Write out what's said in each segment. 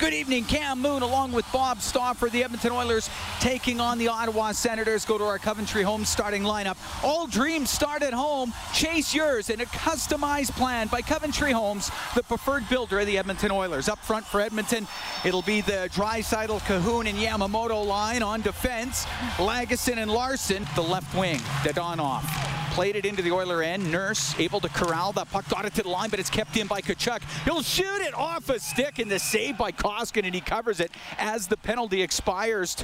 Good evening, Cam Moon, along with Bob Stauffer. The Edmonton Oilers taking on the Ottawa Senators. Go to our Coventry home starting lineup. All dreams start at home. Chase yours in a customized plan by Coventry Homes, the preferred builder of the Edmonton Oilers. Up front for Edmonton, it'll be the Draisaitl, Kahun, and Yamamoto line on defense. Lagesson and Larsson, the left wing. Dadonov played it into the Oiler end. Nurse able to corral that puck, got it to the line, but it's kept in by Tkachuk. He'll shoot it off a stick, and the save by Koskinen, and he covers it as the penalty expires.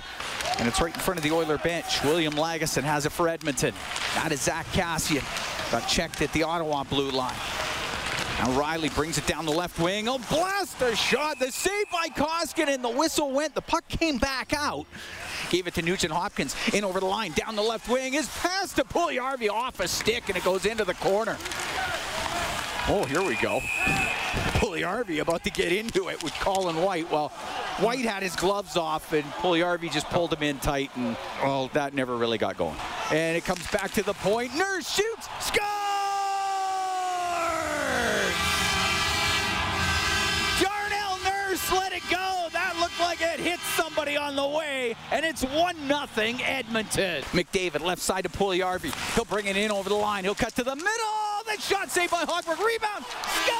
And it's right in front of the Oiler bench. William Lagesson has it for Edmonton. That is Zack Kassian. Got checked at the Ottawa blue line. Now Reilly brings it down the left wing. Oh, blast a shot. The save by Koskinen. And the whistle went. The puck came back out. Gave it to Nugent Hopkins. In over the line. Down the left wing. Is passed to Puljujarvi off a stick, and it goes into the corner. Oh, here we go. Puljujarvi about to get into it with Colin White. Well, White had his gloves off, and Puljujarvi just pulled him in tight, and well, that never really got going. And it comes back to the point. Nurse shoots. Scores! Darnell Nurse let it go. That looked like it hit somebody on the way, and it's 1 0 Edmonton. McDavid left side to Puljujarvi. He'll bring it in over the line. He'll cut to the middle. That shot saved by Hogberg. Rebound. Scores!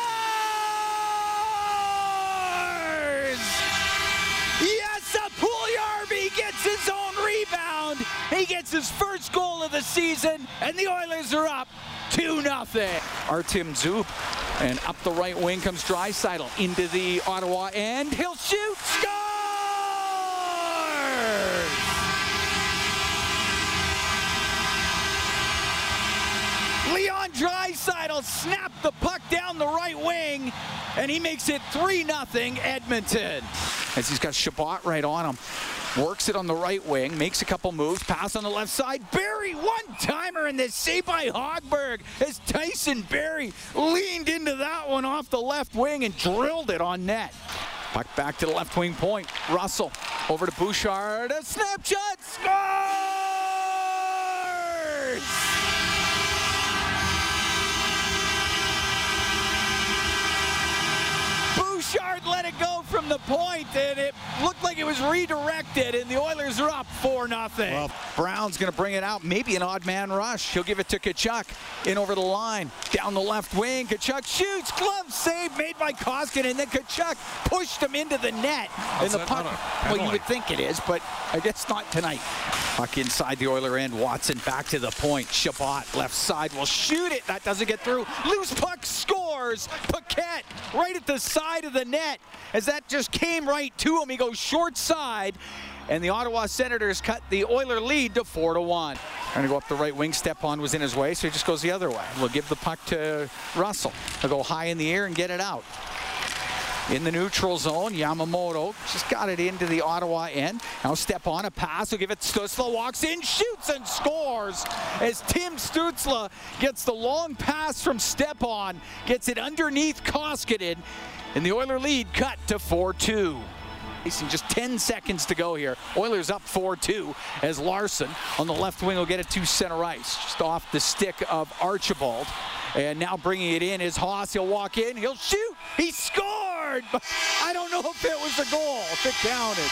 Yes, Puljujarvi gets his own rebound. He gets his first goal of the season, and the Oilers are up 2 0. Artem Zub. And up the right wing comes Draisaitl into the Ottawa end. He'll shoot. Scores! Leon Draisaitl snapped the puck down the right wing, and he makes it 3-0 Edmonton. As he's got Chabot right on him. Works it on the right wing, makes a couple moves, pass on the left side. Barrie, one-timer in this save by Hogberg as Tyson Barrie leaned into that one off the left wing and drilled it on net. Puck back to the left wing point. Russell over to Bouchard. A snapshot. Scores! Bouchard let it go from the point, and it looked like it was redirected, and the Oilers are up 4 0. Well, Brown's going to bring it out. Maybe an odd man rush. He'll give it to Tkachuk in over the line. Down the left wing. Tkachuk shoots. Glove save made by Koskinen, and then Tkachuk pushed him into the net. That's and the puck, well, you would think it is, but I guess not tonight. Puck inside the Oiler end. Watson back to the point. Chabot left side will shoot it. That doesn't get through. Loose puck scores. Paquette right at the side of the net. As that just came right to him, he goes short side. And the Ottawa Senators cut the Oiler lead to 4 to 1. Trying to go up the right wing. Stepan was in his way, so he just goes the other way. We'll give the puck to Russell. He'll go high in the air and get it out in the neutral zone. Yamamoto just got it into the Ottawa end. Now Stepan a pass. He'll give it Stützle. Walks in, shoots, and scores as Tim Stützle gets the long pass from Stepan, gets it underneath Koskinen, and the Oiler lead cut to 4 2. Just 10 seconds to go here. Oilers up 4-2 as Larsson on the left wing will get it to center ice. Just off the stick of Archibald. And now bringing it in is Haas. He'll walk in. He'll shoot. He But I don't know if it was a goal. If it counted.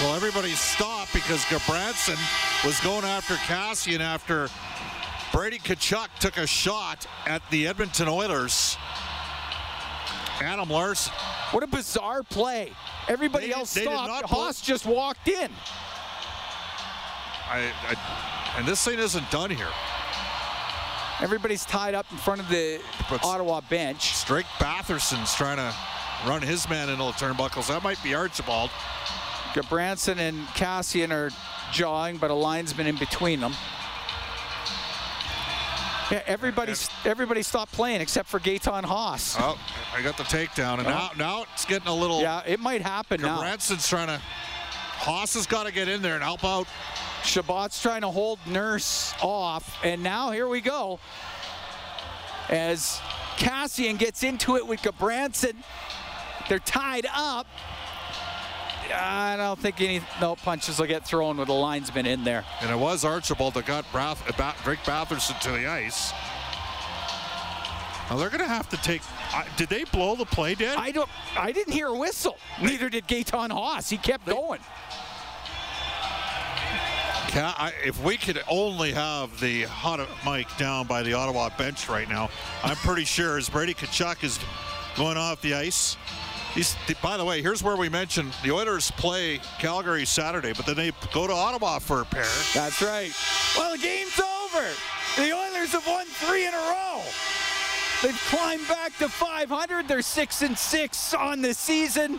Well, everybody stopped because Gudbranson was going after Kassian after Brady Tkachuk took a shot at the Edmonton Oilers. Adam Larsson. What a bizarre play. Everybody They else they stopped. Haas just walked in. I, I, and this thing isn't done here. Everybody's tied up in front of the But- Ottawa bench. Drake Batherson's trying to run his man into the turnbuckles. That might be Archibald. Gudbranson and Kassian are jawing, but a linesman in between them. Yeah, everybody, everybody stopped playing except for Gaetan Haas. Oh, I got the takedown, and oh. now now it's getting a little. Yeah, it might happen now. Branson's trying to. Haas has got to get in there and help out. Chabot's trying to hold Nurse off, and now here we go. As Kassian gets into it with Gudbranson, they're tied up. I don't think any no punches will get thrown with the linesman in there. And it was Archibald that got Brath, Drake Batherson to the ice. Now they're going to have to take. Uh, did they blow the play dead? I don't. I didn't hear a whistle. Neither did Gaetan Haas. He kept going. Can I, if we could only have the hot mic down by the Ottawa bench right now, I'm pretty sure as Brady Tkachuk is going off the ice. He's, by the way, here's where we mentioned the Oilers play Calgary Saturday, but then they go to Ottawa for a pair. That's right. Well, the game's over. The Oilers have won three in a row. They've climbed back to 500. They're six and six on the season.